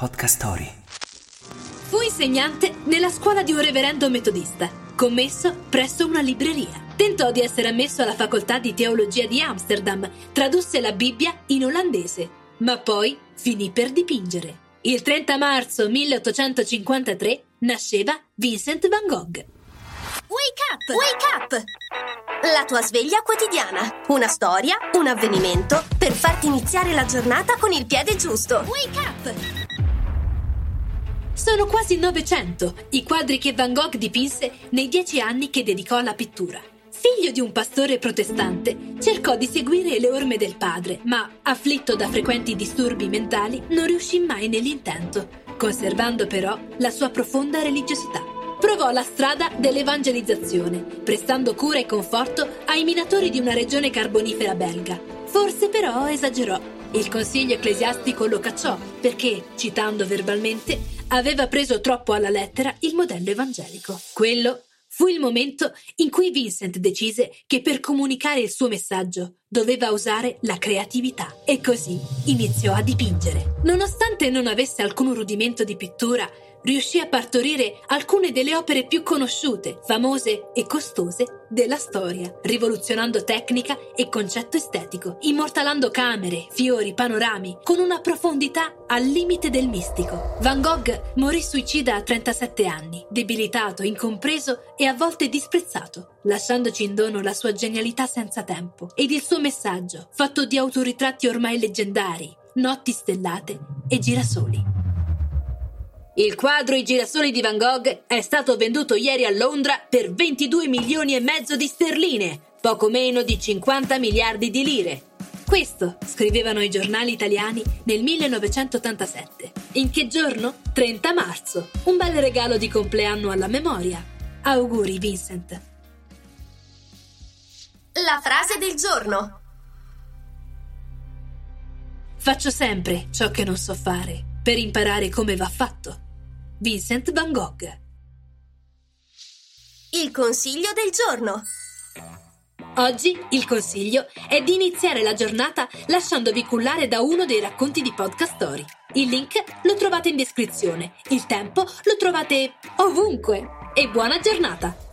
Podcast Story. Fu insegnante nella scuola di un reverendo metodista, commesso presso una libreria. Tentò di essere ammesso alla facoltà di teologia di Amsterdam, tradusse la Bibbia in olandese, ma poi finì per dipingere. Il 30 marzo 1853 nasceva Vincent van Gogh. Wake up! Wake up! La tua sveglia quotidiana. Una storia, un avvenimento per farti iniziare la giornata con il piede giusto. Wake up! Sono quasi 900 i quadri che Van Gogh dipinse nei dieci anni che dedicò alla pittura. Figlio di un pastore protestante, cercò di seguire le orme del padre, ma, afflitto da frequenti disturbi mentali, non riuscì mai nell'intento, conservando però la sua profonda religiosità provò la strada dell'evangelizzazione, prestando cura e conforto ai minatori di una regione carbonifera belga. Forse però esagerò. Il consiglio ecclesiastico lo cacciò perché, citando verbalmente, aveva preso troppo alla lettera il modello evangelico. Quello fu il momento in cui Vincent decise che per comunicare il suo messaggio doveva usare la creatività e così iniziò a dipingere. Nonostante non avesse alcun rudimento di pittura, riuscì a partorire alcune delle opere più conosciute, famose e costose della storia, rivoluzionando tecnica e concetto estetico, immortalando camere, fiori, panorami, con una profondità al limite del mistico. Van Gogh morì suicida a 37 anni, debilitato, incompreso e a volte disprezzato, lasciandoci in dono la sua genialità senza tempo ed il suo messaggio, fatto di autoritratti ormai leggendari, notti stellate e girasoli. Il quadro I girasoli di Van Gogh è stato venduto ieri a Londra per 22 milioni e mezzo di sterline, poco meno di 50 miliardi di lire. Questo scrivevano i giornali italiani nel 1987. In che giorno? 30 marzo. Un bel regalo di compleanno alla memoria. Auguri, Vincent. La frase del giorno. Faccio sempre ciò che non so fare per imparare come va fatto. Vincent van Gogh. Il consiglio del giorno. Oggi il consiglio è di iniziare la giornata lasciandovi cullare da uno dei racconti di Podcast Story. Il link lo trovate in descrizione, il tempo lo trovate ovunque. E buona giornata!